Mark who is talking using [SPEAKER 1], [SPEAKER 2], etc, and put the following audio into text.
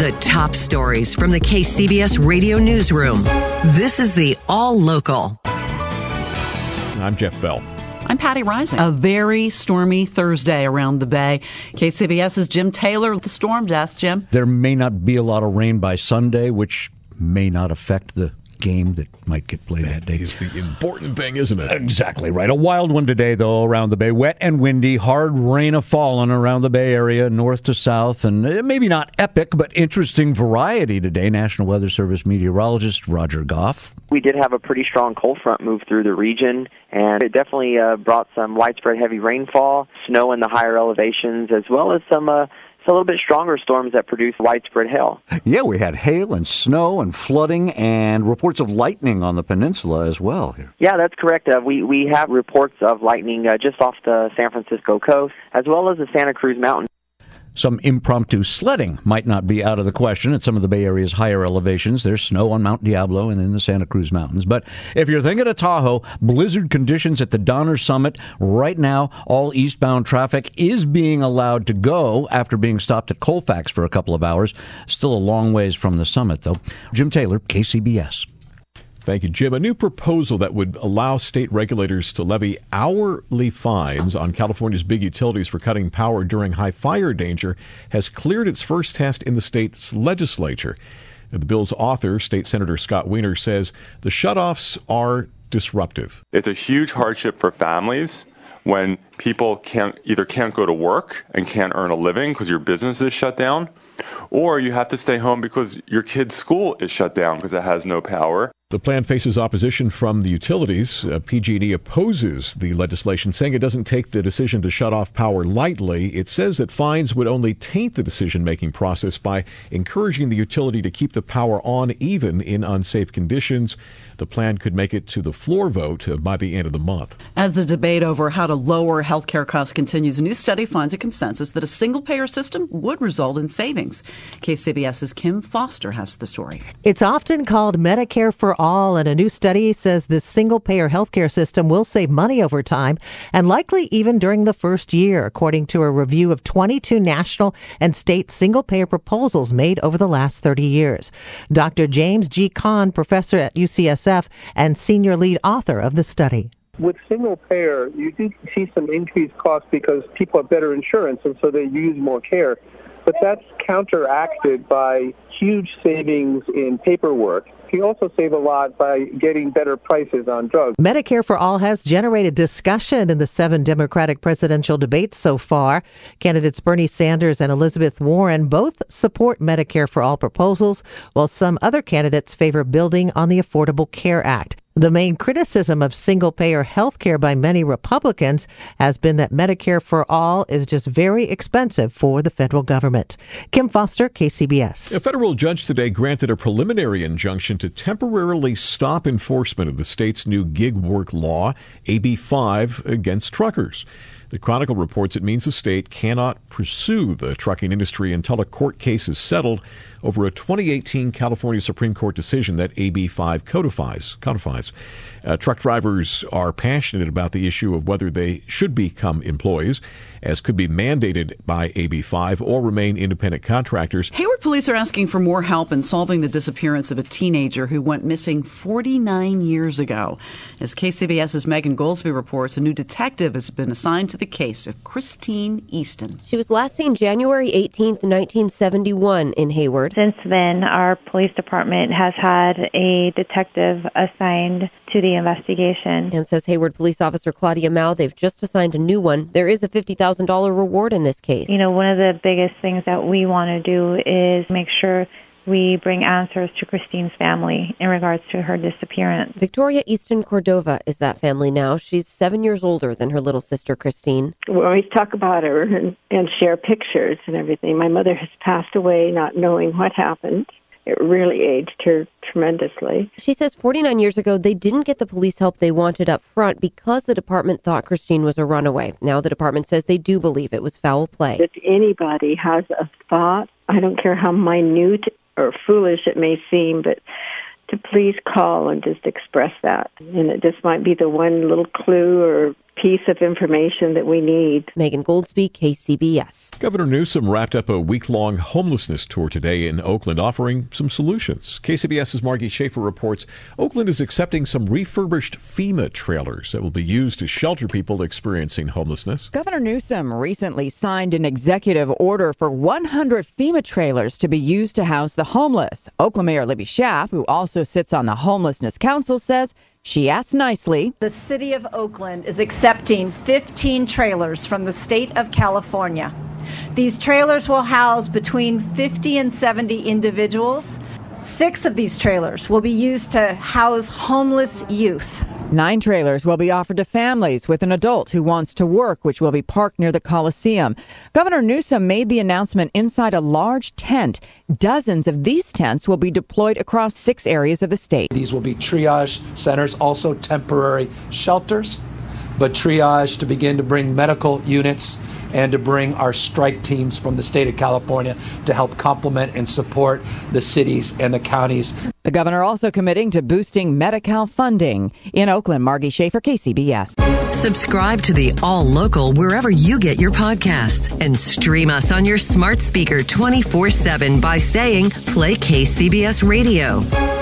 [SPEAKER 1] The top stories from the KCBS radio newsroom. This is the All Local.
[SPEAKER 2] I'm Jeff Bell.
[SPEAKER 3] I'm Patti Reising. A very stormy Thursday around the Bay. KCBS's Jim Taylor, the storm desk. Jim?
[SPEAKER 4] There may not be a lot of rain by Sunday, which may not affect the game that might get played that,
[SPEAKER 2] that
[SPEAKER 4] day.
[SPEAKER 2] is the important thing, isn't it?
[SPEAKER 4] Exactly right. A wild one today, though, around the bay. Wet and windy, hard rain a falling around the Bay Area, north to south, and uh, maybe not epic, but interesting variety today. National Weather Service meteorologist Roger Goff.
[SPEAKER 5] We did have a pretty strong cold front move through the region, and it definitely uh, brought some widespread heavy rainfall, snow in the higher elevations, as well as some uh, a little bit stronger storms that produce widespread hail.
[SPEAKER 4] Yeah, we had hail and snow and flooding and reports of lightning on the peninsula as well. Here.
[SPEAKER 5] Yeah, that's correct. Uh, we we have reports of lightning uh, just off the San Francisco coast, as well as the Santa Cruz Mountains.
[SPEAKER 4] Some impromptu sledding might not be out of the question at some of the Bay Area's higher elevations. There's snow on Mount Diablo and in the Santa Cruz Mountains. But if you're thinking of Tahoe, blizzard conditions at the Donner Summit right now, all eastbound traffic is being allowed to go after being stopped at Colfax for a couple of hours. Still a long ways from the summit, though. Jim Taylor, KCBS.
[SPEAKER 2] Thank you, Jim. A new proposal that would allow state regulators to levy hourly fines on California's big utilities for cutting power during high fire danger has cleared its first test in the state's legislature. The bill's author, State Senator Scott Wiener, says the shutoffs are disruptive.
[SPEAKER 6] It's a huge hardship for families when people can't either can't go to work and can't earn a living because your business is shut down, or you have to stay home because your kid's school is shut down because it has no power.
[SPEAKER 2] The plan faces opposition from the utilities. Uh, PG&E opposes the legislation, saying it doesn't take the decision to shut off power lightly. It says that fines would only taint the decision-making process by encouraging the utility to keep the power on even in unsafe conditions. The plan could make it to the floor vote uh, by the end of the month.
[SPEAKER 3] As the debate over how to lower health care costs continues, a new study finds a consensus that a single payer system would result in savings. KCBS's Kim Foster has the story.
[SPEAKER 7] It's often called Medicare for all, and a new study says this single payer healthcare system will save money over time and likely even during the first year, according to a review of 22 national and state single payer proposals made over the last 30 years. Dr. James G. Kahn, professor at UCSF and senior lead author of the study.
[SPEAKER 8] With single payer, you do see some increased costs because people have better insurance and so they use more care. But that's counteracted by huge savings in paperwork. You also save a lot by getting better prices on drugs.
[SPEAKER 7] Medicare for All has generated discussion in the seven Democratic presidential debates so far. Candidates Bernie Sanders and Elizabeth Warren both support Medicare for All proposals, while some other candidates favor building on the Affordable Care Act. The main criticism of single payer health care by many Republicans has been that Medicare for All is just very expensive for the federal government. Kim Foster, KCBS.
[SPEAKER 2] A federal judge today granted a preliminary injunction to temporarily stop enforcement of the state's new gig work law, AB 5, against truckers. The Chronicle reports it means the state cannot pursue the trucking industry until a court case is settled over a 2018 California Supreme Court decision that AB 5 codifies. codifies. Uh, truck drivers are passionate about the issue of whether they should become employees, as could be mandated by AB 5 or remain independent contractors.
[SPEAKER 3] Hayward police are asking for more help in solving the disappearance of a teenager who went missing 49 years ago. As KCBS's Megan Goldsby reports, a new detective has been assigned to the case of Christine Easton.
[SPEAKER 9] She was last seen January 18th, 1971 in Hayward.
[SPEAKER 10] Since then, our police department has had a detective assigned to the investigation.
[SPEAKER 9] And says Hayward police officer Claudia Mao, they've just assigned a new one. There is a $50,000 reward in this case.
[SPEAKER 10] You know, one of the biggest things that we want to do is make sure we bring answers to Christine's family in regards to her disappearance.
[SPEAKER 9] Victoria Easton Cordova is that family now. She's seven years older than her little sister Christine.
[SPEAKER 11] We always talk about her and, and share pictures and everything. My mother has passed away not knowing what happened. It really aged her tremendously.
[SPEAKER 9] She says 49 years ago, they didn't get the police help they wanted up front because the department thought Christine was a runaway. Now the department says they do believe it was foul play.
[SPEAKER 11] If anybody has a thought, I don't care how minute or foolish it may seem, but to please call and just express that. And it just might be the one little clue or piece of information that we need.
[SPEAKER 9] Megan Goldsby, KCBS.
[SPEAKER 2] Governor Newsom wrapped up a week long homelessness tour today in Oakland, offering some solutions. KCBS's Margie Schaefer reports Oakland is accepting some refurbished FEMA trailers that will be used to shelter people experiencing homelessness.
[SPEAKER 12] Governor Newsom recently signed an executive order for 100 FEMA trailers to be used to house the homeless. Oakland Mayor Libby Schaaf, who also sits on the Homelessness Council, says she asked nicely.
[SPEAKER 13] The city of Oakland is accepting 15 trailers from the state of California. These trailers will house between 50 and 70 individuals. Six of these trailers will be used to house homeless youth.
[SPEAKER 12] Nine trailers will be offered to families with an adult who wants to work, which will be parked near the Coliseum. Governor Newsom made the announcement inside a large tent. Dozens of these tents will be deployed across six areas of the state.
[SPEAKER 14] These will be triage centers, also temporary shelters, but triage to begin to bring medical units and to bring our strike teams from the state of California to help complement and support the cities and the counties.
[SPEAKER 12] The governor also committing to boosting Medi-Cal funding. In Oakland, Margie Schaefer, KCBS.
[SPEAKER 1] Subscribe to the All Local wherever you get your podcasts and stream us on your smart speaker 24 7 by saying Play KCBS Radio.